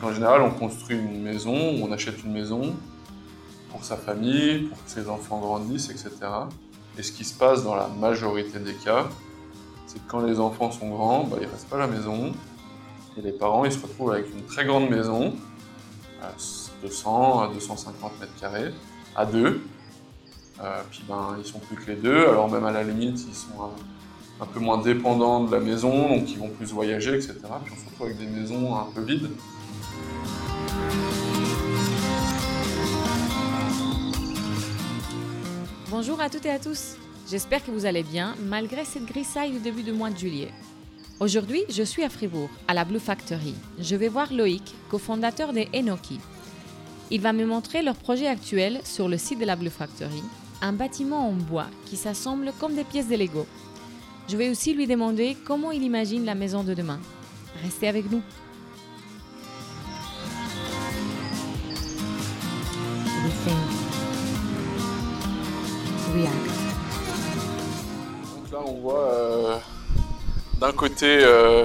qu'en général, on construit une maison, on achète une maison pour sa famille, pour que ses enfants grandissent, etc. Et ce qui se passe dans la majorité des cas, c'est que quand les enfants sont grands, bah, ils ne restent pas à la maison. Et les parents, ils se retrouvent avec une très grande maison, à 200 à 250 mètres carrés, à deux. Euh, puis ben, ils sont plus que les deux, alors même à la limite, ils sont un, un peu moins dépendants de la maison, donc ils vont plus voyager, etc. Puis on se retrouve avec des maisons un peu vides. Bonjour à toutes et à tous. J'espère que vous allez bien malgré cette grisaille du début du mois de juillet. Aujourd'hui, je suis à Fribourg, à la Blue Factory. Je vais voir Loïc, cofondateur de Enoki. Il va me montrer leur projet actuel sur le site de la Blue Factory, un bâtiment en bois qui s'assemble comme des pièces de Lego. Je vais aussi lui demander comment il imagine la maison de demain. Restez avec nous. Donc là, on voit euh, d'un côté euh,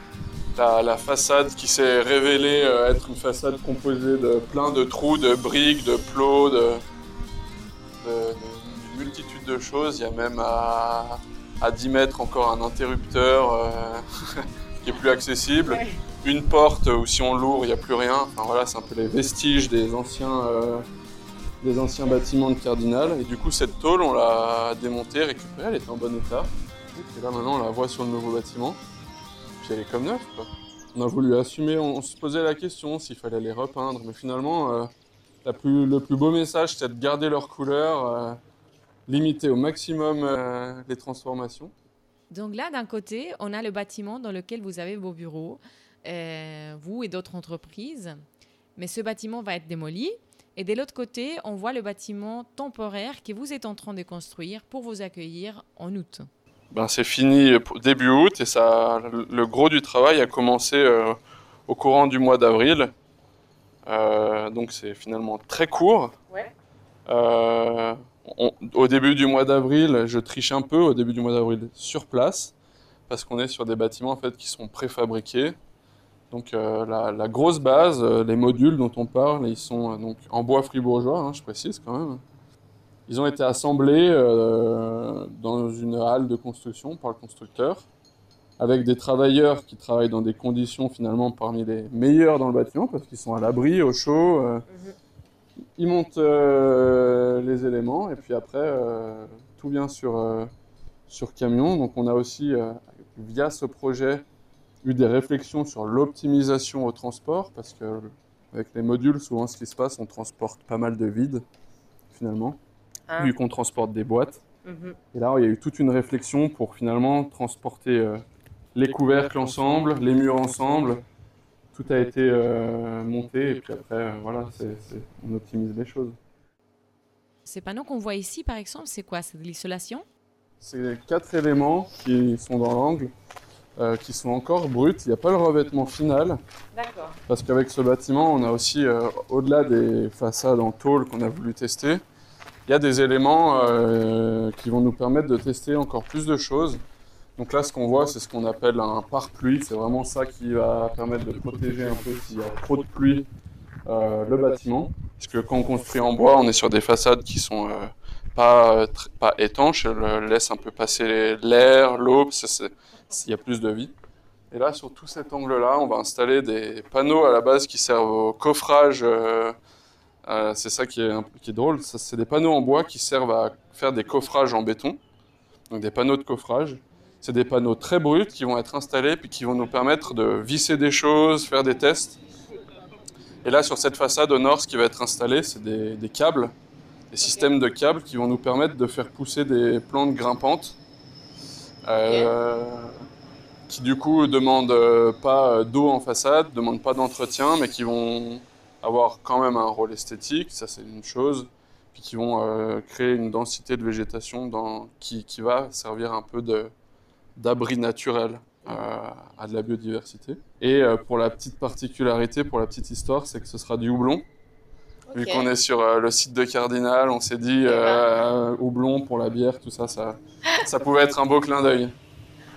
la, la façade qui s'est révélée euh, être une façade composée de plein de trous, de briques, de plots, de, de- de- d'une multitude de choses. Il y a même à, à 10 mètres encore un interrupteur euh, qui est plus accessible. Une porte où si on l'ouvre, il n'y a plus rien. Enfin voilà, c'est un peu les vestiges des anciens, euh, des anciens bâtiments de Cardinal. Et du coup, cette tôle, on l'a démontée, récupérée, elle était en bon état. Et là, maintenant, on la voit sur le nouveau bâtiment. Puis elle est comme neuve, quoi. On a voulu assumer, on, se posait la question s'il fallait les repeindre, mais finalement, euh, la plus- le plus beau message, c'est de garder leur couleur, euh, limiter au maximum euh, les transformations. Donc là, d'un côté, on a le bâtiment dans lequel vous avez vos bureaux, euh, vous et d'autres entreprises. Mais ce bâtiment va être démoli. Et de l'autre côté, on voit le bâtiment temporaire que vous êtes en train de construire pour vous accueillir en août. Ben, c'est fini début août et ça, le gros du travail a commencé euh, au courant du mois d'avril. Euh, donc c'est finalement très court. Ouais. Euh, on- au début du mois d'avril, je triche un peu au début du mois d'avril sur place parce qu'on est sur des bâtiments en fait qui sont préfabriqués. Donc euh, la, la grosse base, euh, les modules dont on parle, ils sont euh, donc en bois fribourgeois, hein, je précise quand même. Ils ont été assemblés dans une halle de construction par le constructeur, avec des travailleurs qui travaillent dans des conditions finalement parmi les meilleures dans le bâtiment, parce qu'ils sont à l'abri, au chaud. euh, Ils montent les éléments, et puis après, tout vient sur, sur camion. Donc on a aussi, via ce projet, eu des réflexions sur l'optimisation au transport, parce que avec les modules, souvent ce qui se passe, on transporte pas mal de vide, finalement Ah. vu qu'on transporte des boîtes. Et là, il y a eu toute une réflexion pour finalement transporter euh, les couvercles ensemble, les murs ensemble. Tout a été euh, monté et puis après, euh, voilà, on optimise les choses. Ces panneaux qu'on voit ici, par exemple, c'est quoi? C'est de l'isolation? C'est les quatre éléments qui sont dans l'angle, euh, qui sont encore bruts. Il n'y a pas le revêtement final. D'accord. Parce qu'avec ce bâtiment, on a aussi, euh, au-delà des façades en tôle qu'on a voulu tester, il y a des éléments euh, qui vont nous permettre de tester encore plus de choses. Donc là, ce qu'on voit, c'est ce qu'on appelle un pare-pluie. C'est vraiment ça qui va permettre de protéger un peu s'il y a trop de pluie le bâtiment. Parce que quand on construit en bois, on est sur des façades qui sont pas, euh, pas étanches, elles laissent un peu passer l'air, l'eau, il y a plus de vie. Et là, sur tout cet angle-là, on va installer des panneaux à la base qui servent au coffrage. euh, euh, c'est ça qui est, drôle. C'est des panneaux en bois qui servent à faire des coffrages en béton. Donc des panneaux de coffrage. C'est des panneaux très bruts qui vont être installés puis qui vont nous permettre de visser des choses, faire des tests. Et là, sur cette façade au nord, ce qui va être installé, c'est des câbles, des systèmes de câbles qui vont nous permettre de faire pousser des plantes grimpantes. Euh, qui du coup demandent euh, pas d'eau en façade, demandent pas d'entretien, mais qui vont avoir quand même un rôle esthétique, ça c'est une chose, puis qui vont euh, créer une densité de végétation dans, qui, qui va servir un peu d'abri naturel euh, à de la biodiversité. Et euh, pour la petite particularité, pour la petite histoire, c'est que ce sera du houblon. Vu qu'on est sur euh, le site de Cardinal, on s'est dit euh, houblon pour la bière, tout ça, ça, ça pouvait être un beau clin d'œil.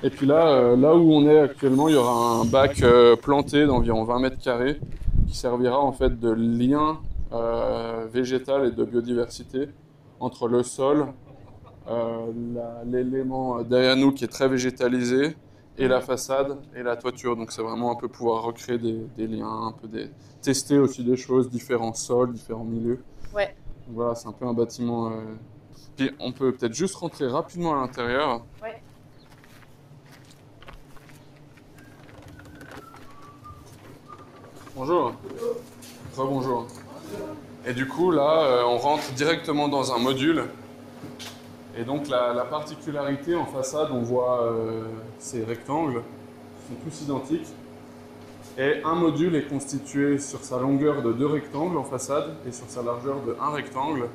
Et puis là, euh, là où on est actuellement, il y aura un bac euh, planté d'environ 20 mètres carrés qui servira en fait de lien végétal et de biodiversité entre le sol, l'élément derrière nous qui est très végétalisé, et la façade et la toiture. Donc c'est vraiment un peu pouvoir recréer des, liens, un peu des, tester aussi des choses, différents sols, différents milieux. Ouais. voilà, c'est un peu un bâtiment. Euh, puis on peut peut-être juste rentrer rapidement à l'intérieur. Ouais. Bonjour. bonjour. Et du coup là, euh, on rentre directement dans un module et donc la, particularité en façade, on voit euh, ces rectangles, sont tous identiques. Et un module est constitué sur sa longueur de deux rectangles en façade et sur sa largeur de un rectangle.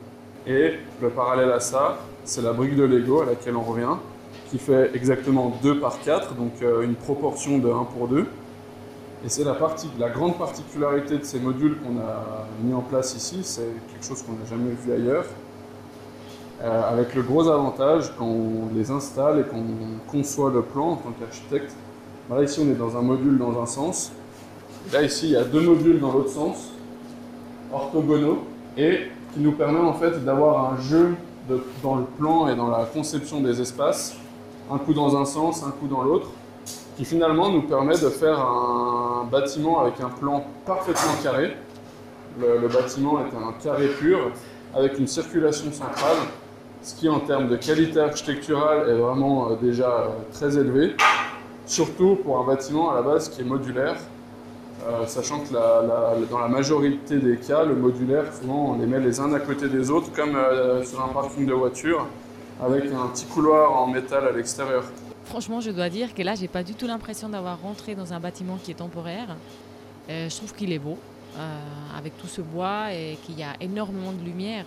Et le parallèle à ça, c'est la brique de Lego à laquelle on revient, qui fait exactement 2 par 4, donc euh, une proportion de 1 pour 2. Et c'est la grande particularité de ces modules qu'on a mis en place ici, c'est quelque chose qu'on n'a jamais vu ailleurs, euh, avec le gros avantage quand on les installe et qu'on conçoit le plan en tant qu'architecte. Là ici on est dans un module dans un sens. Là ici il y a deux modules dans l'autre sens, orthogonaux, et qui nous permet en fait d'avoir un jeu dans le plan et dans la conception des espaces, un coup dans un sens, un coup dans l'autre, qui finalement nous permet de faire un bâtiment avec un plan parfaitement carré. Le bâtiment est un carré pur avec une circulation centrale ce qui en termes de qualité architecturale est vraiment euh, déjà euh, très élevé, surtout pour un bâtiment à la base qui est modulaire, euh, sachant que dans la majorité des cas, le modulaire, souvent on les met les uns à côté des autres, comme sur un parking de voiture, avec un petit couloir en métal à l'extérieur. Franchement, je dois dire que là, j'ai pas du tout l'impression d'avoir rentré dans un bâtiment qui est temporaire. je trouve qu'il est beau, avec tout ce bois et qu'il y a énormément de lumière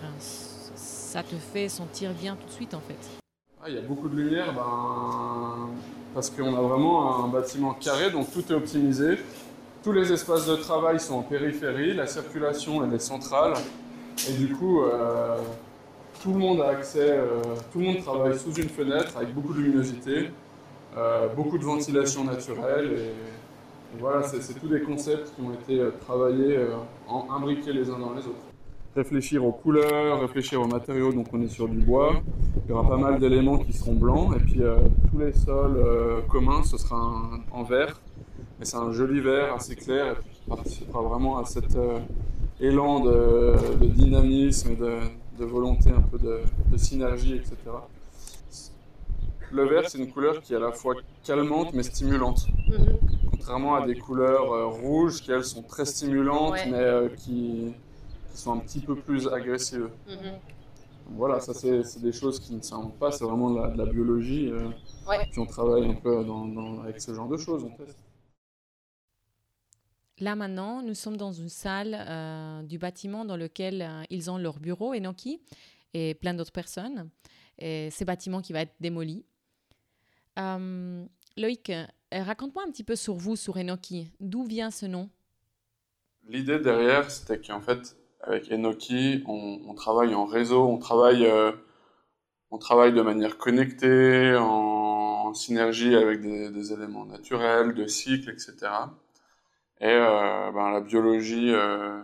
ça te fait sentir bien tout de suite en fait. Il y a beaucoup de lumière ben, parce qu'on a vraiment un bâtiment carré, donc tout est optimisé. Tous les espaces de travail sont en périphérie, la circulation elle est centrale et du coup euh, tout le monde a accès, euh, tout le monde travaille sous une fenêtre avec beaucoup de luminosité, euh, beaucoup de ventilation naturelle et, voilà, c'est tous des concepts qui ont été travaillés, imbriqués les uns dans les autres réfléchir aux couleurs, réfléchir aux matériaux, donc on est sur du bois. Il y aura pas mal d'éléments qui seront blancs, et puis euh, tous les sols euh, communs, ce sera en vert. Mais c'est un joli vert assez clair, et puis qui participera vraiment à cet euh, élan de, dynamisme et de, volonté, un peu de, synergie, etc. Le vert, c'est une couleur qui est à la fois calmante mais stimulante. Mm-hmm. Contrairement à des couleurs rouges qui, elles, sont très stimulantes, mais qui, sont un petit peu plus agressives. Mhm. Voilà, ça c'est des choses qui ne sont pas, c'est vraiment de la, biologie. Euh, Puis on travaille un peu dans, avec ce genre de choses, on teste. Là maintenant, nous sommes dans une salle euh, du bâtiment dans lequel euh, ils ont leur bureau, Enoki, et plein d'autres personnes. Et ces bâtiments qui va être démoli. Loïc, raconte-moi un petit peu sur vous, sur Enoki. D'où vient ce nom? L'idée derrière, c'était qu'en fait, avec Enoki, on, travaille en réseau, on travaille, euh, on travaille de manière connectée, en, synergie avec des, éléments naturels, de cycles, etc. Et euh, ben, la biologie euh,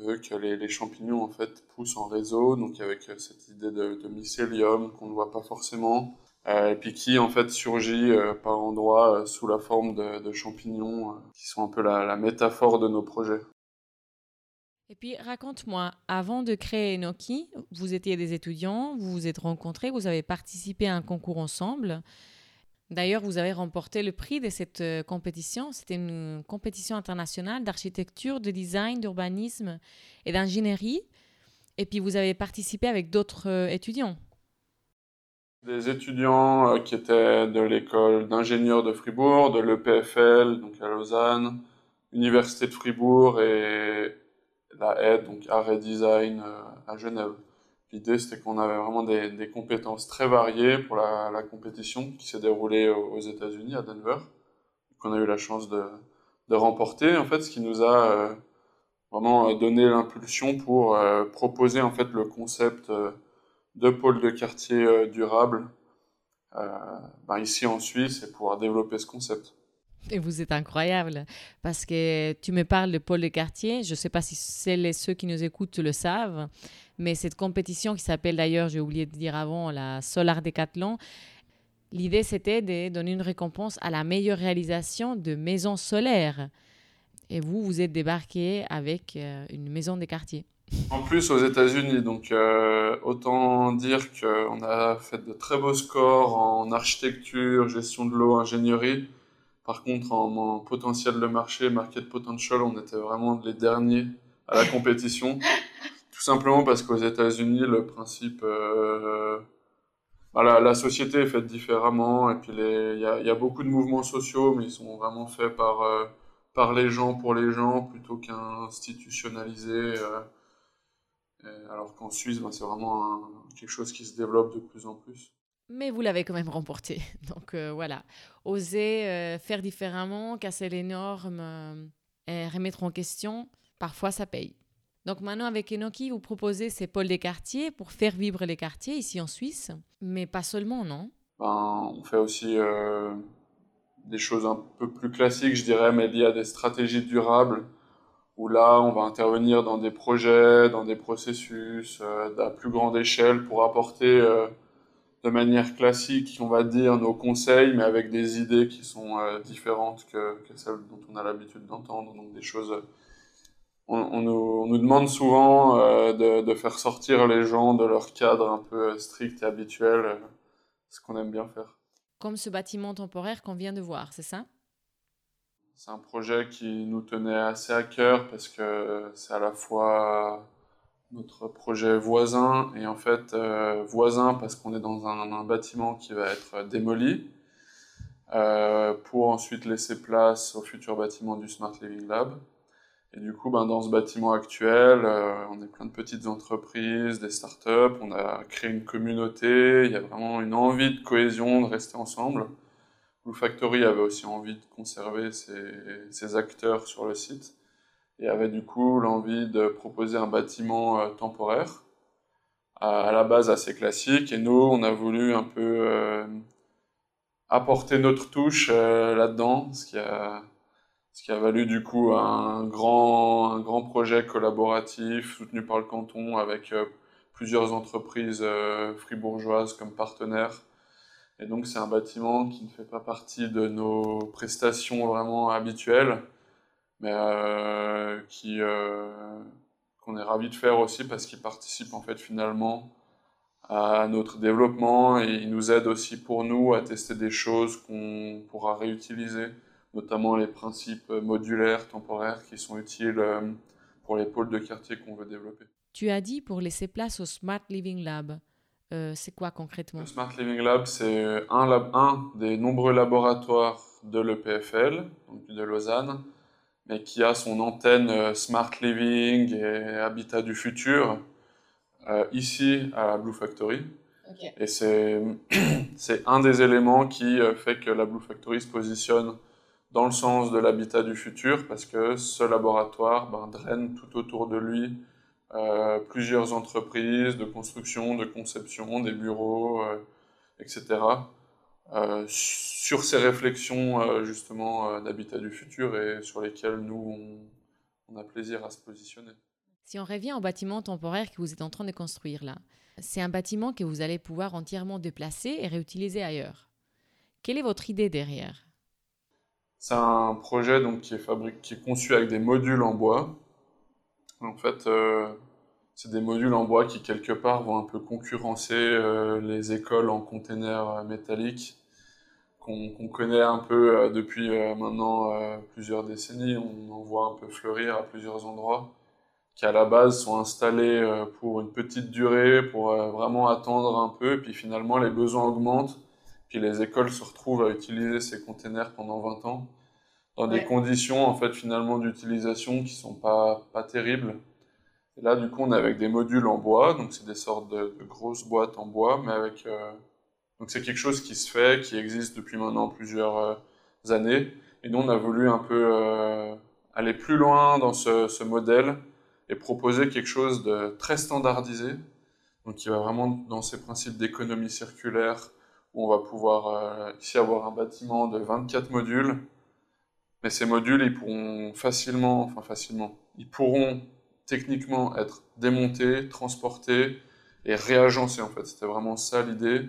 veut que les, champignons en fait poussent en réseau, donc avec cette idée de, mycélium qu'on ne voit pas forcément, et puis qui en fait surgit par endroits sous la forme de, champignons, qui sont un peu la métaphore de nos projets. Et puis raconte-moi, avant de créer Enoki, vous étiez des étudiants, vous vous êtes rencontrés, vous avez participé à un concours ensemble. D'ailleurs, vous avez remporté le prix de cette euh, compétition. C'était une compétition internationale d'architecture, de design, d'urbanisme et d'ingénierie. Et puis vous avez participé avec d'autres euh, étudiants. Des étudiants euh, qui étaient de l'école d'ingénieurs de Fribourg, de l'EPFL, donc à Lausanne, Université de Fribourg et la aide, donc art et design euh, à Genève. L'idée, c'était qu'on avait vraiment des, compétences très variées pour la, compétition qui s'est déroulée aux États-Unis, à Denver, qu'on a eu la chance de, remporter. En fait, ce qui nous a euh, vraiment euh, donné l'impulsion pour proposer en fait le concept de pôle de quartier durable ben, ici en Suisse et pouvoir développer ce concept. Et vous êtes incroyable parce que tu me parles de Paul de quartier. Je ne sais pas si ceux qui nous écoutent le savent, mais cette compétition qui s'appelle d'ailleurs, j'ai oublié de dire avant, la Solar Decathlon, l'idée c'était de donner une récompense à la meilleure réalisation de maisons solaires. Et vous, vous êtes débarqué avec euh, une maison des quartiers. En plus aux États-Unis, donc euh, autant dire qu'on a fait de très beaux scores en architecture, gestion de l'eau, ingénierie. Par contre, en, potentiel de marché, market potential, on était vraiment les derniers à la compétition. Tout simplement parce qu'aux États-Unis, le principe, euh, bah, la, société est faite différemment. Et puis, il y a, beaucoup de mouvements sociaux, mais ils sont vraiment faits par, euh, par les gens, pour les gens, plutôt qu'institutionnalisés. Euh, alors qu'en Suisse, ben, c'est vraiment quelque chose qui se développe de plus en plus. Mais vous l'avez quand même remporté. Donc euh, voilà, oser euh, faire différemment, casser les normes et remettre en question, parfois ça paye. Donc maintenant avec Enoki, vous proposez ces pôles des quartiers pour faire vivre les quartiers ici en Suisse, mais pas seulement, non? Ben, On fait aussi des choses un peu plus classiques, je dirais, mais liées à des stratégies durables où là, on va intervenir dans des projets, dans des processus euh, à plus grande échelle pour apporter euh, de manière classique, on va dire, nos conseils, mais avec des idées qui sont euh, différentes que, que, celles dont on a l'habitude d'entendre. Donc des choses... On, on, nous, on nous, demande souvent de, de, faire sortir les gens de leur cadre un peu strict et habituel, ce qu'on aime bien faire. Comme ce bâtiment temporaire qu'on vient de voir, c'est ça? C'est un projet qui nous tenait assez à cœur parce que c'est à la fois notre projet voisin. Et en fait euh, voisin parce qu'on est dans un, bâtiment qui va être démoli. Euh, pour ensuite laisser place au futur bâtiment du Smart Living Lab. Et du coup, ben, dans ce bâtiment actuel, euh, on est plein de petites entreprises, des startups, on a créé une communauté, il y a vraiment une envie de cohésion, de rester ensemble. Blue Factory avait aussi envie de conserver ses, acteurs sur le site et avait du coup l'envie de proposer un bâtiment euh, temporaire à, la base assez classique. Et nous on a voulu un peu euh, apporter notre touche euh, là-dedans ce qui a valu du coup un grand un grand projet collaboratif soutenu par le canton avec plusieurs entreprises fribourgeoises comme partenaires. Et donc c'est un bâtiment qui ne fait pas partie de nos prestations vraiment habituelles, mais euh, qui euh, qu'on est ravi de faire aussi parce qu'il participe en fait finalement à notre développement et il nous aide aussi pour nous à tester des choses qu'on pourra réutiliser, notamment les principes modulaires, temporaires qui sont utiles euh, pour les pôles de quartier qu'on veut développer. Tu as dit pour laisser place au Smart Living Lab. Euh, c'est quoi concrètement? Le Smart Living Lab, c'est un, un, des nombreux laboratoires de l'EPFL, donc de Lausanne, mais qui a son antenne euh, Smart Living et Habitat du futur euh, ici à la Blue Factory. Et c'est un des éléments qui fait que la Blue Factory se positionne dans le sens de l'habitat du futur, parce que ce laboratoire ben, draine tout autour de lui euh, plusieurs entreprises de construction, de conception, des bureaux, euh, etc. Euh, sur ces réflexions justement d'habitat du futur et sur lesquelles nous, on, a plaisir à se positionner. Si on revient au bâtiment temporaire que vous êtes en train de construire là, c'est un bâtiment que vous allez pouvoir entièrement déplacer et réutiliser ailleurs. Quelle est votre idée derrière? C'est un projet donc, qui, est fabriqué, qui est conçu avec des modules en bois en fait, euh, c'est des modules en bois qui, quelque part, vont un peu concurrencer euh, les écoles en containers euh, métalliques qu'on connaît un peu depuis maintenant plusieurs décennies. On en voit un peu fleurir à plusieurs endroits, qui à la base sont installés pour une petite durée, pour vraiment attendre un peu, puis finalement les besoins augmentent, puis les écoles se retrouvent à utiliser ces containers pendant 20 ans dans des conditions en fait finalement d'utilisation qui sont pas pas terribles. Et là du coup on est avec des modules en bois, donc c'est des sortes de, grosses boîtes en bois, mais avec euh, donc c'est quelque chose qui se fait, qui existe depuis maintenant plusieurs euh, années. Et nous on a voulu un peu euh, aller plus loin dans ce, ce, modèle et proposer quelque chose de très standardisé, donc qui va vraiment dans ces principes d'économie circulaire où on va pouvoir ici avoir un bâtiment de 24 modules Mais ces modules, ils pourront facilement, enfin facilement, ils pourront techniquement être démontés, transportés et réagencés en fait. C'était vraiment ça l'idée.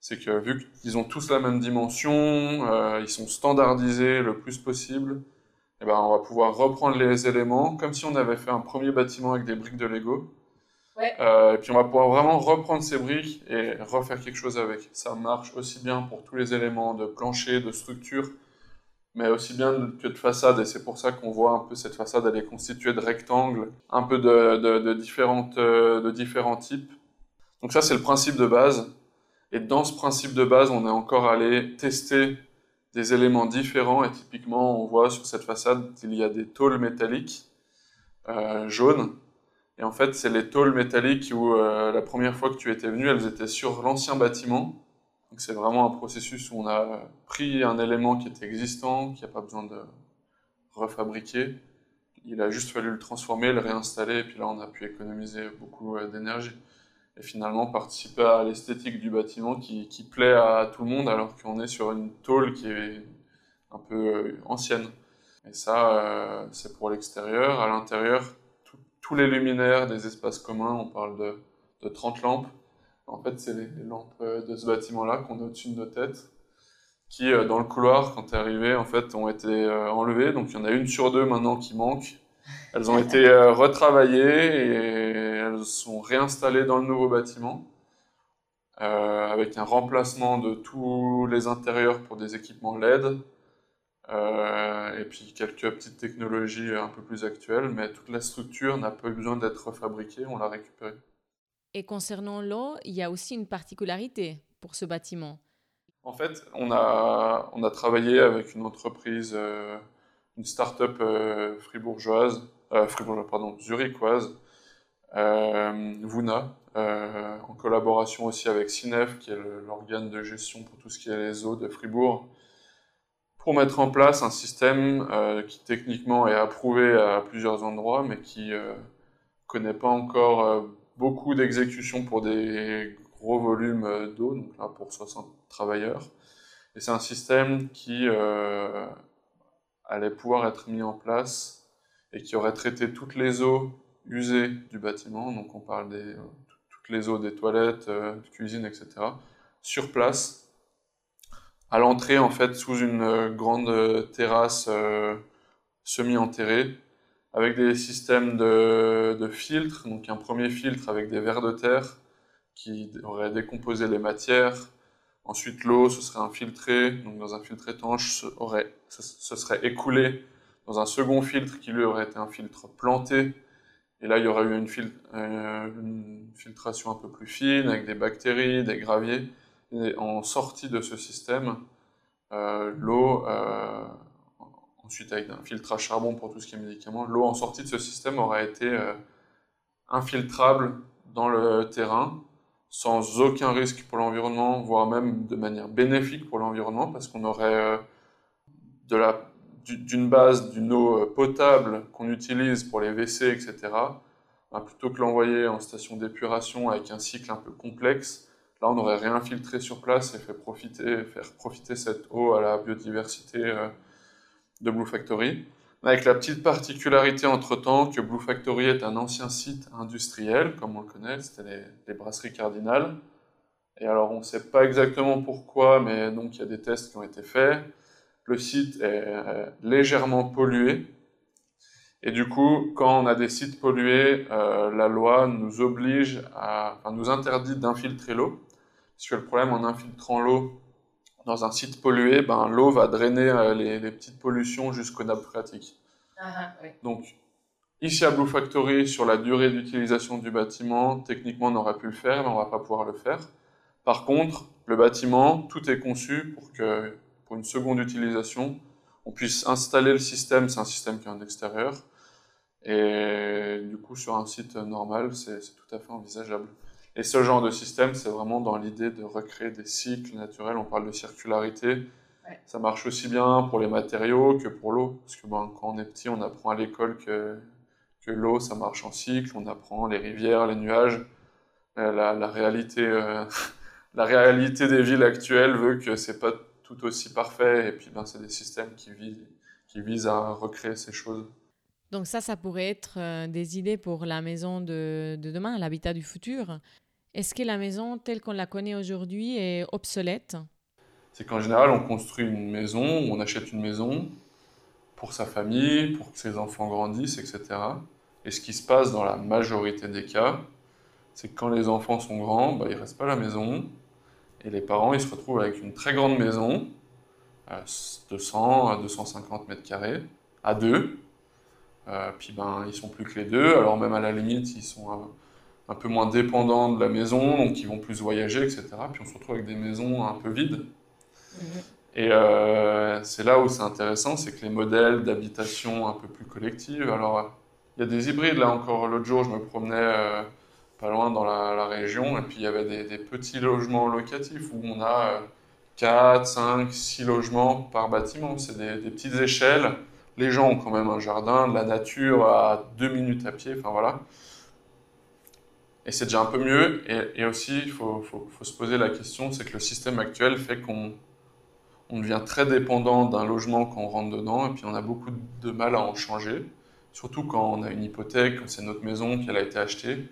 C'est que vu qu'ils ont tous la même dimension, euh, ils sont standardisés le plus possible, et eh ben on va pouvoir reprendre les éléments comme si on avait fait un premier bâtiment avec des briques de Lego. Euh, et puis on va pouvoir vraiment reprendre ces briques et refaire quelque chose avec. Ça marche aussi bien pour tous les éléments de plancher, de structure, mais aussi bien que de façade. Et c'est pour ça qu'on voit un peu cette façade, elle est constituée de rectangles, un peu de, différentes, euh, de différents types. Donc ça, c'est le principe de base. Et dans ce principe de base, on est encore allé tester des éléments différents. Et typiquement, on voit sur cette façade qu'il y a des tôles métalliques euh, jaunes. Et en fait, c'est les tôles métalliques où euh, la première fois que tu étais venu, elles étaient sur l'ancien bâtiment. Donc c'est vraiment un processus où on a pris un élément qui était existant, qui n'a pas besoin de refabriquer. Il a juste fallu le transformer, le réinstaller, et puis là on a pu économiser beaucoup euh, d'énergie. Et finalement participer à l'esthétique du bâtiment qui, plaît à tout le monde alors qu'on est sur une tôle qui est un peu euh, ancienne. Et ça, euh, c'est pour l'extérieur. À l'intérieur, tous les luminaires des espaces communs, on parle de, de 30 lampes, en fait, c'est les, lampes euh, de ce bâtiment-là qu'on a au-dessus de nos têtes, qui, euh, dans le couloir, quand tu es arrivé, en fait, ont été euh, enlevées. Donc, il y en a une sur deux maintenant qui manque. Elles ont été retravaillées et elles sont réinstallées dans le nouveau bâtiment, avec un remplacement de tous les intérieurs pour des équipements LED. et puis quelques petites technologies un peu plus actuelles, mais toute la structure n'a pas eu besoin d'être refabriquée, on l'a récupérée. Et concernant l'eau, il y a aussi une particularité pour ce bâtiment. En fait, on a, on a travaillé avec une entreprise, euh, une start-up euh, fribourgeoise, euh, fribourgeoise, pardon, zurichoise, Vuna, en collaboration aussi avec CINEF, qui est l'organe de gestion pour tout ce qui est les eaux de Fribourg, pour mettre en place un système qui techniquement est approuvé à plusieurs endroits, mais qui ne connaît pas encore beaucoup d'exécutions pour des gros volumes d'eau, donc là pour 60 travailleurs. Et c'est un système qui euh, allait pouvoir être mis en place et qui aurait traité toutes les eaux usées du bâtiment, donc on parle des euh, toutes les eaux des toilettes, euh, de cuisine, etc., sur place, à l'entrée en fait sous une grande terrasse semi-enterrée, avec des systèmes de, filtres, donc un premier filtre avec des vers de terre qui aurait décomposé les matières. Ensuite, l'eau, ce serait infiltré, donc dans un filtre étanche, aurait, ce serait écoulé dans un second filtre qui lui aurait été un filtre planté. Et là, il y aurait eu une, euh, filtration un peu plus fine avec des bactéries, des graviers. Et en sortie de ce système, euh, l'eau euh, ensuite avec un filtre à charbon pour tout ce qui est médicaments, l'eau en sortie de ce système aurait été euh, infiltrable dans le terrain sans aucun risque pour l'environnement, voire même de manière bénéfique pour l'environnement, parce qu'on aurait euh, d'une base d'une eau euh, potable qu'on utilise pour les WC, etc., ben, plutôt que l'envoyer en station d'épuration avec un cycle un peu complexe, là on aurait réinfiltré sur place et fait profiter, faire profiter cette eau à la biodiversité de Blue Factory, avec la petite particularité entre-temps que Blue Factory est un ancien site industriel, comme on le connaît, c'était les, brasseries cardinales. Et alors on ne sait pas exactement pourquoi, mais donc il y a des tests qui ont été faits. Le site est euh, légèrement pollué. Et du coup, quand on a des sites pollués, euh, la loi nous oblige à, enfin, nous interdit d'infiltrer l'eau. Parce que le problème en infiltrant l'eau, dans un site pollué, ben, l'eau va drainer euh, les, petites pollutions jusqu'aux nappes phréatiques. Ah, ah, Donc, ici à Blue Factory, sur la durée d'utilisation du bâtiment, techniquement on aurait pu le faire, mais on ne va pas pouvoir le faire. Par contre, le bâtiment, tout est conçu pour que, pour une seconde utilisation, on puisse installer le système, c'est un système qui est en extérieur, et du coup, sur un site normal, c'est tout à fait envisageable. Et ce genre de système, c'est vraiment dans l'idée de recréer des cycles naturels. On parle de circularité. Ça marche aussi bien pour les matériaux que pour l'eau. Parce que quand on est petit, on apprend à l'école que, que l'eau, ça marche en cycle. On apprend les rivières, les nuages. Euh, la, la, réalité, euh, la réalité des villes actuelles veut que c'est pas tout aussi parfait. Et puis, ben, c'est des systèmes qui vivent, qui vise à recréer ces choses. Donc ça, ça pourrait être euh, des idées pour la maison de, de demain, l'habitat du futur. Est-ce que la maison telle qu'on la connaît aujourd'hui est obsolète? C'est qu'en général, on construit une maison, on achète une maison pour sa famille, pour que ses enfants grandissent, etc. Et ce qui se passe dans la majorité des cas, c'est que quand les enfants sont grands, bah, ils ne restent pas à la maison. Et les parents, ils se retrouvent avec une très grande maison, 200 à 250 mètres carrés, à deux. Euh, puis ben, ils sont plus que les deux. Alors même à la limite, ils sont un, peu moins dépendants de la maison, donc ils vont plus voyager, etc. Puis on se retrouve avec des maisons un peu vides. Mhm. Et euh, c'est là où c'est intéressant, c'est que les modèles d'habitation un peu plus collective, alors il y a des hybrides, là encore l'autre jour je me promenais euh, pas loin dans la, région, et puis il y avait des, petits logements locatifs où on a 4, 5, 6 logements par bâtiment, c'est des, des, petites échelles, les gens ont quand même un jardin, de la nature à 2 minutes à pied, enfin voilà. Et c'est déjà un peu mieux, et, aussi il faut, se poser la question, c'est que le système actuel fait qu'on on devient très dépendant d'un logement quand on rentre dedans et puis on a beaucoup de mal à en changer, surtout quand on a une hypothèque, quand c'est notre maison, qu'elle a été achetée.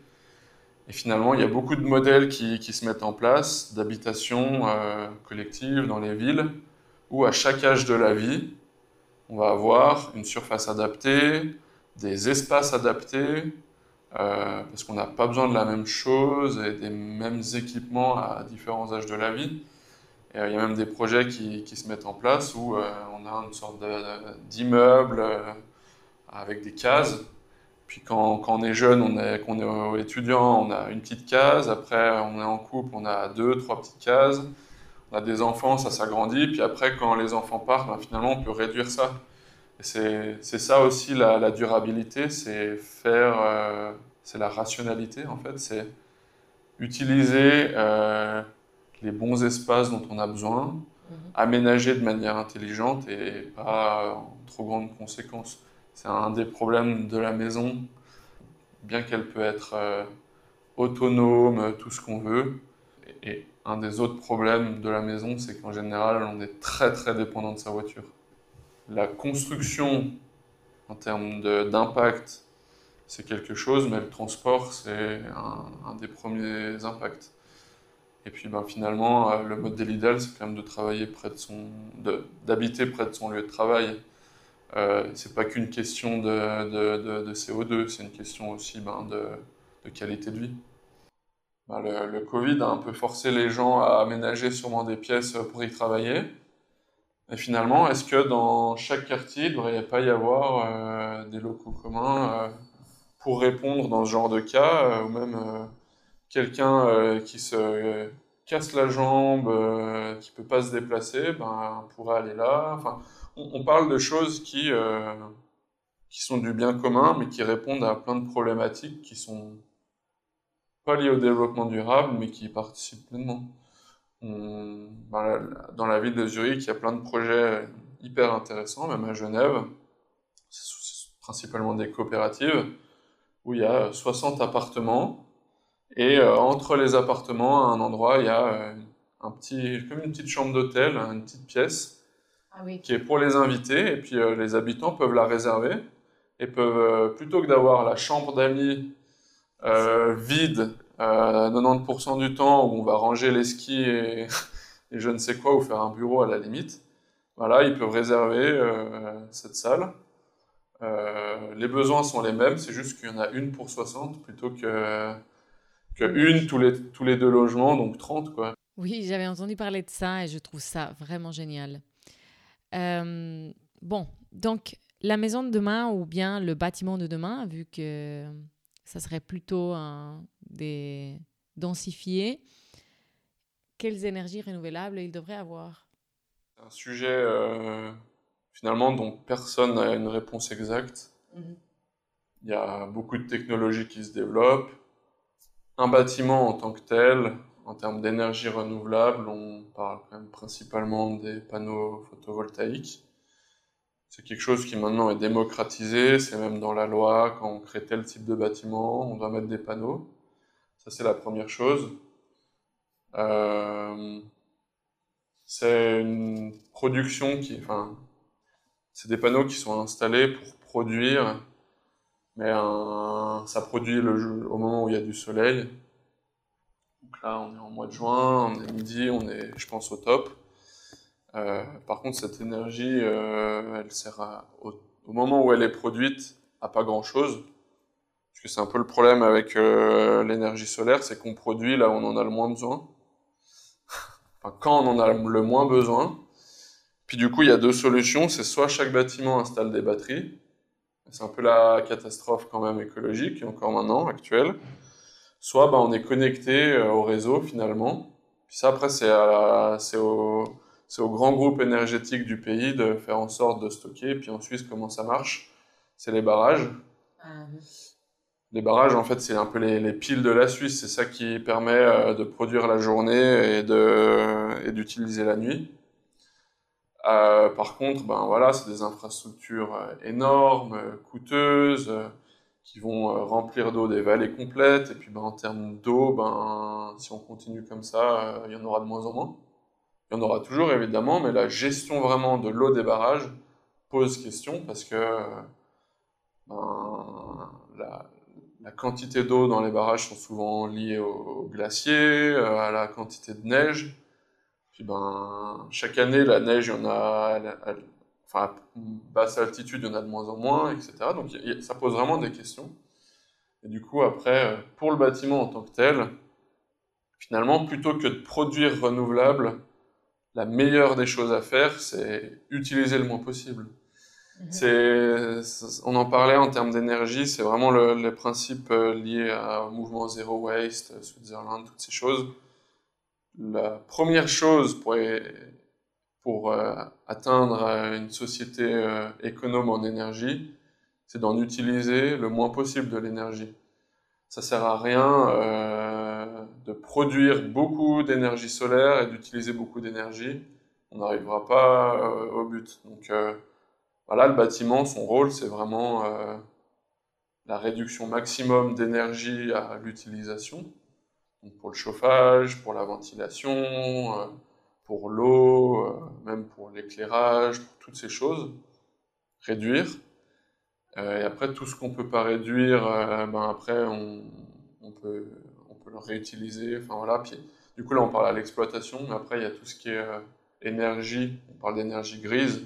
Et finalement, il y a beaucoup de modèles qui, se mettent en place d'habitation euh, collective dans les villes, où à chaque âge de la vie, on va avoir une surface adaptée, des espaces adaptés, euh, parce qu'on n'a pas besoin de la même chose et des mêmes équipements à différents âges de la vie. Euh, il y a même des projets qui, se mettent en place où euh, on a une sorte d'immeuble avec des cases. Puis quand, on est jeune, on est étudiant, on a une petite case. Après, on est en couple, on a deux, trois petites cases. On a des enfants, ça s'agrandit. Puis après, quand les enfants partent, ben, finalement, on peut réduire ça. C'est, ça aussi la, la durabilité, c'est faire, c'est la rationalité en fait, c'est utiliser les bons espaces dont on a besoin, mhm. aménagés de manière intelligente et pas en trop grandes conséquences. C'est un des problèmes de la maison, bien qu'elle peut être euh, autonome, tout ce qu'on veut. Et, un des autres problèmes de la maison, c'est qu'en général, on est très très dépendant de sa voiture. La construction, en termes d'impact, c'est quelque chose, mais le transport, c'est un, des premiers impacts. Et puis ben, finalement, euh, le modèle idéal, c'est quand même de travailler près de son, d'habiter près de son lieu de travail. Euh, c'est pas qu'une question de, de, de, CO2, c'est une question aussi ben, de, qualité de vie. Ben, le, Covid a un peu forcé les gens à aménager sûrement des pièces pour y travailler. Et finalement, est-ce que dans chaque quartier, il ne devrait pas y avoir euh, des locaux communs euh, pour répondre dans ce genre de cas, ou même quelqu'un euh, qui se euh, casse la jambe, euh, qui peut pas se déplacer, ben, pourrait aller là. Enfin, on, parle de choses qui, qui sont du bien commun, mais qui répondent à plein de problématiques qui sont pas liées au développement durable, mais qui y participent pleinement. Dans la ville de Zurich, il y a plein de projets hyper intéressants, même à Genève, c'est principalement des coopératives, où il y a 60 appartements. Et euh, entre les appartements, à un endroit, il y a euh, un petit, comme une petite chambre d'hôtel, une petite pièce, ah qui est pour les invités. Et puis euh, les habitants peuvent la réserver et peuvent, plutôt que d'avoir la chambre d'amis vide 90% du temps où on va ranger les skis et, et, je ne sais quoi, ou faire un bureau à la limite, voilà, ils peuvent réserver cette salle. les besoins sont les mêmes, c'est juste qu'il y en a une pour 60 plutôt que une tous les, tous les deux logements, donc 30 quoi. Oui, j'avais entendu parler de ça et je trouve ça vraiment génial. Euh, bon, donc la maison de demain ou bien le bâtiment de demain, vu que ça serait plutôt un, des densifié, quelles énergies renouvelables il devrait avoir? Un sujet euh, finalement dont personne n'a une réponse exacte. Mhm. Il y a beaucoup de technologies qui se développent un bâtiment en tant que tel, en termes d'énergie renouvelable, on parle quand même principalement des panneaux photovoltaïques. C'est quelque chose qui maintenant est démocratisé, c'est même dans la loi, quand on crée tel type de bâtiment, on doit mettre des panneaux. Ça, c'est la première chose. Euh, c'est une production qui, enfin, C'est des panneaux qui sont installés pour produire, mais ça produit au moment où il y a du soleil. Donc là, on est en mois de juin, on est midi, on est, je pense, au top. Euh, par contre, cette énergie, euh, elle sert au, moment où elle est produite à pas grand-chose. Que c'est un peu le problème avec euh, l'énergie solaire, c'est qu'on produit là où on en a le moins besoin. quand on en a le moins besoin. Puis du coup, il y a deux solutions. C'est soit chaque bâtiment installe des batteries. C'est un peu la catastrophe quand même écologique, encore maintenant, actuelle. Soit bah, on est connecté au réseau finalement. Puis ça, après, c'est au au grand groupe énergétique du pays de faire en sorte de stocker. Puis en Suisse, comment ça marche? C'est les barrages. Ah, les barrages, en fait, c'est un peu les, piles de la Suisse. C'est ça qui permet euh, de produire la journée et d'utiliser la nuit. Euh, par contre, ben voilà, c'est des infrastructures euh, énormes, coûteuses, qui vont remplir d'eau des vallées complètes. Et puis, ben, en termes d'eau, ben, si on continue comme ça, il y en aura de moins en moins. Il y en aura toujours évidemment, mais la gestion vraiment de l'eau des barrages pose question parce que ben, la, quantité d'eau dans les barrages sont souvent liées au, glacier, euh, à la quantité de neige. Puis ben, chaque année, la neige, il a, enfin, à basse altitude, il y en a de moins en moins, etc. Donc ça pose vraiment des questions. Et du coup, après, pour le bâtiment en tant que tel, finalement, plutôt que de produire renouvelable, la meilleure des choses à faire, c'est utiliser le moins possible. Mhm. C'est, on en parlait en termes d'énergie, c'est vraiment le, les principes euh, liés au mouvement Zero Waste, euh, Switzerland, toutes ces choses. La première chose pour, pour euh, atteindre une société économe en énergie, c'est d'en utiliser le moins possible de l'énergie. Ça sert à rien de produire beaucoup d'énergie solaire et d'utiliser beaucoup d'énergie, on n'arrivera pas au but. Donc voilà, le bâtiment, son rôle, c'est vraiment euh, la réduction maximum d'énergie à l'utilisation. pour le chauffage, pour la ventilation, pour l'eau, même pour l'éclairage, pour toutes ces choses. Réduire. et après, tout ce qu'on ne peut pas réduire, ben après, on peut le réutiliser. Enfin voilà. Du coup, là, on parle à l'exploitation, mais après, il y a tout ce qui est euh, énergie. On parle d'énergie grise.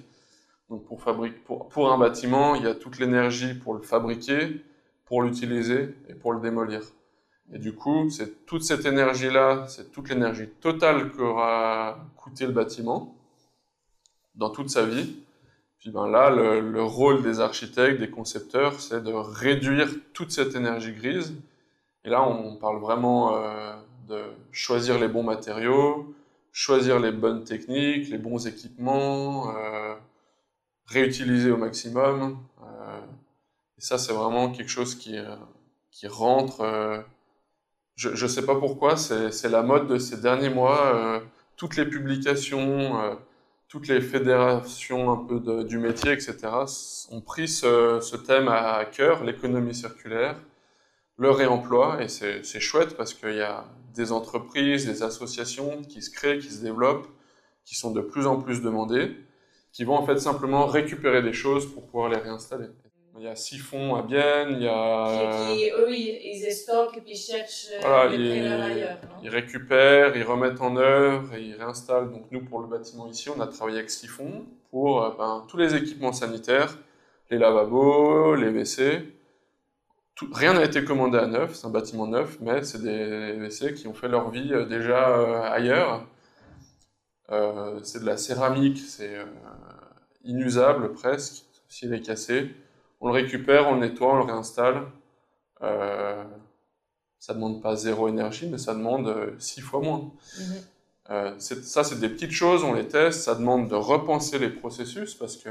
Donc, pour, fabriquer, pour, pour un bâtiment, il y a toute l'énergie pour le fabriquer, pour l'utiliser et pour le démolir. Et du coup, c'est toute cette énergie-là, c'est toute l'énergie totale qu'aura coûté le bâtiment dans toute sa vie. Puis ben là, le, le rôle des architectes, des concepteurs, c'est de réduire toute cette énergie grise et là, on parle vraiment euh, de choisir les bons matériaux, choisir les bonnes techniques, les bons équipements, euh, réutiliser au maximum. Euh, et ça, c'est vraiment quelque chose qui, qui rentre. je ne sais pas pourquoi, c'est la mode de ces derniers mois. toutes les publications, toutes les fédérations un peu du métier, etc., ont pris ce, ce thème à cœur, l'économie circulaire le réemploi, et c'est chouette parce qu'il y a des entreprises, des associations qui se créent, qui se développent, qui sont de plus en plus demandées, qui vont en fait simplement récupérer des choses pour pouvoir les réinstaller. Il y a Siphon à Bienne, il y a... Qui, eux, ils, stockent et puis cherchent euh, voilà, ils, ailleurs, non? Ils récupèrent, ils remettent en œuvre et ils réinstallent. Donc nous, pour le bâtiment ici, on a travaillé avec Siphon pour euh, ben, tous les équipements sanitaires, les lavabos, les WC, rien n'a été commandé à neuf, c'est un bâtiment neuf, mais c'est des WC qui ont fait leur vie euh, déjà ailleurs. Euh, c'est de la céramique, c'est inusable presque, s'il est cassé. On le récupère, on le nettoie, on le réinstalle. ça demande pas zéro énergie, mais ça demande six fois moins. Mhm. ça, c'est des petites choses, on les teste, ça demande de repenser les processus parce que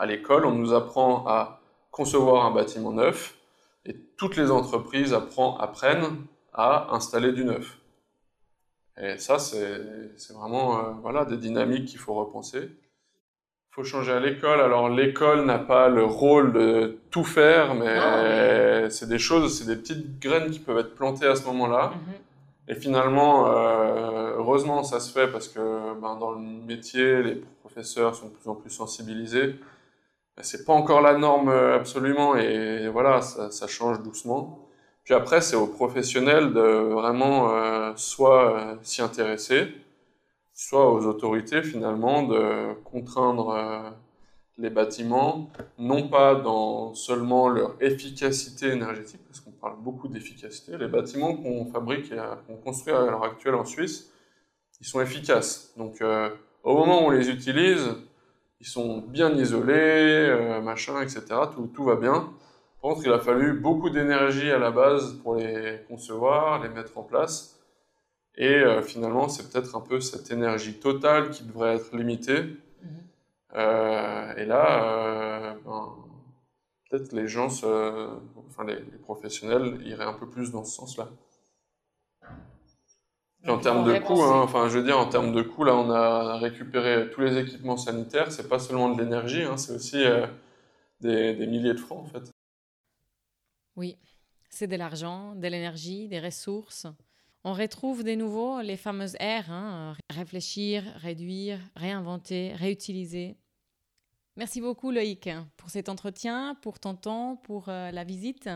à l'école, on nous apprend à concevoir un bâtiment neuf, et toutes les entreprises apprennent à installer du neuf. Et ça, c'est vraiment euh, voilà, des dynamiques qu'il faut repenser. Il faut changer à l'école. Alors l'école n'a pas le rôle de tout faire, mais c'est des choses, c'est des petites graines qui peuvent être plantées à ce moment-là. Mhm. Et finalement, euh, heureusement, ça se fait parce que ben, dans le métier, les professeurs sont de plus en plus sensibilisés. C'est pas encore la norme euh, absolument et voilà, ça, ça change doucement. Puis après, c'est aux professionnels de vraiment euh, soit euh, s'y intéresser, soit aux autorités finalement de contraindre euh, les bâtiments, non pas dans seulement leur efficacité énergétique, parce qu'on parle beaucoup d'efficacité. Les bâtiments qu'on fabrique et qu'on construit à l'heure actuelle en Suisse, ils sont efficaces. Donc au moment où on les utilise, ils sont bien isolés, machin, etc. Tout, tout va bien. Par contre, il a fallu beaucoup d'énergie à la base pour les concevoir, les mettre en place. Et euh, finalement, c'est peut-être un peu cette énergie totale qui devrait être limitée. Mhm. Euh, et là, euh, ben, peut-être les gens, enfin les, professionnels, iraient un peu plus dans ce sens-là. en termes de coûts, hein, enfin je veux dire en termes de coûts, là on a récupéré tous les équipements sanitaires. C'est pas seulement de l'énergie, hein, c'est aussi des, des milliers de francs en fait. Oui, c'est de l'argent, de l'énergie, des ressources. On retrouve de nouveau les fameuses R, hein, réfléchir, réduire, réinventer, réutiliser. Merci beaucoup Loïc pour cet entretien, pour ton temps, pour euh, la visite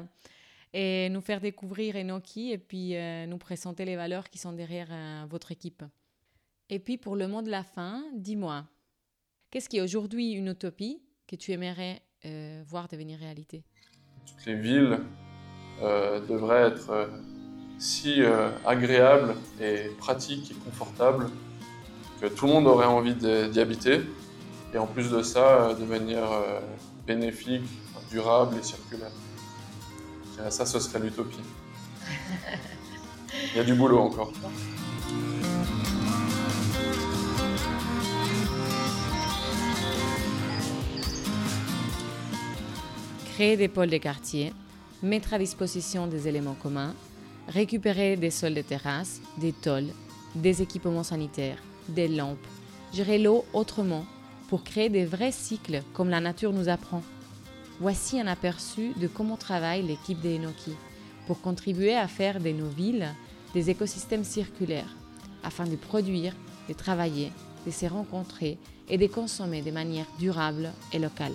et nous faire découvrir Enoki et puis euh, nous présenter les valeurs qui sont derrière euh, votre équipe. Et puis pour le mot de la fin, dis-moi, qu'est-ce qui est aujourd'hui une utopie que tu aimerais voir devenir réalité? Toutes les villes euh, devraient être euh, si euh, agréables et pratiques et confortables que tout le monde aurait envie d'y habiter. Et en plus de ça, de manière bénéfique, durable et circulaire. Ça, ce serait l'utopie. Il y a du boulot encore. Créer des pôles de quartier, mettre à disposition des éléments communs, récupérer des sols de terrasse, des tôles, des équipements sanitaires, des lampes, gérer l'eau autrement pour créer des vrais cycles comme la nature nous apprend. Voici un aperçu de comment travaille l'équipe des Enoki pour contribuer à faire de nos villes des écosystèmes circulaires afin de produire, de travailler, de se rencontrer et de consommer de manière durable et locale.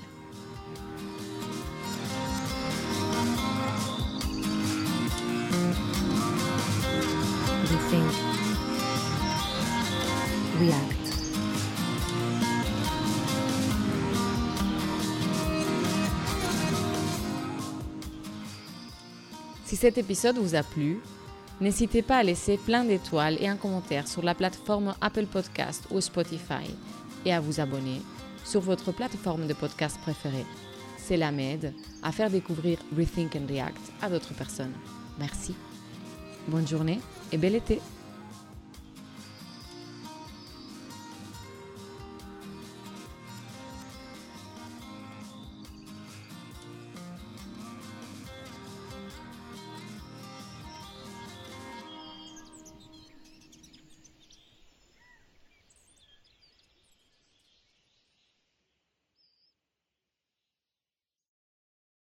Si cet épisode vous a plu, n'hésitez pas à laisser plein d'étoiles et un commentaire sur la plateforme Apple Podcast ou Spotify et à vous abonner sur votre plateforme de podcast préférée. Cela m'aide à faire découvrir Rethink and React à d'autres personnes. Merci. Bonne journée et bel été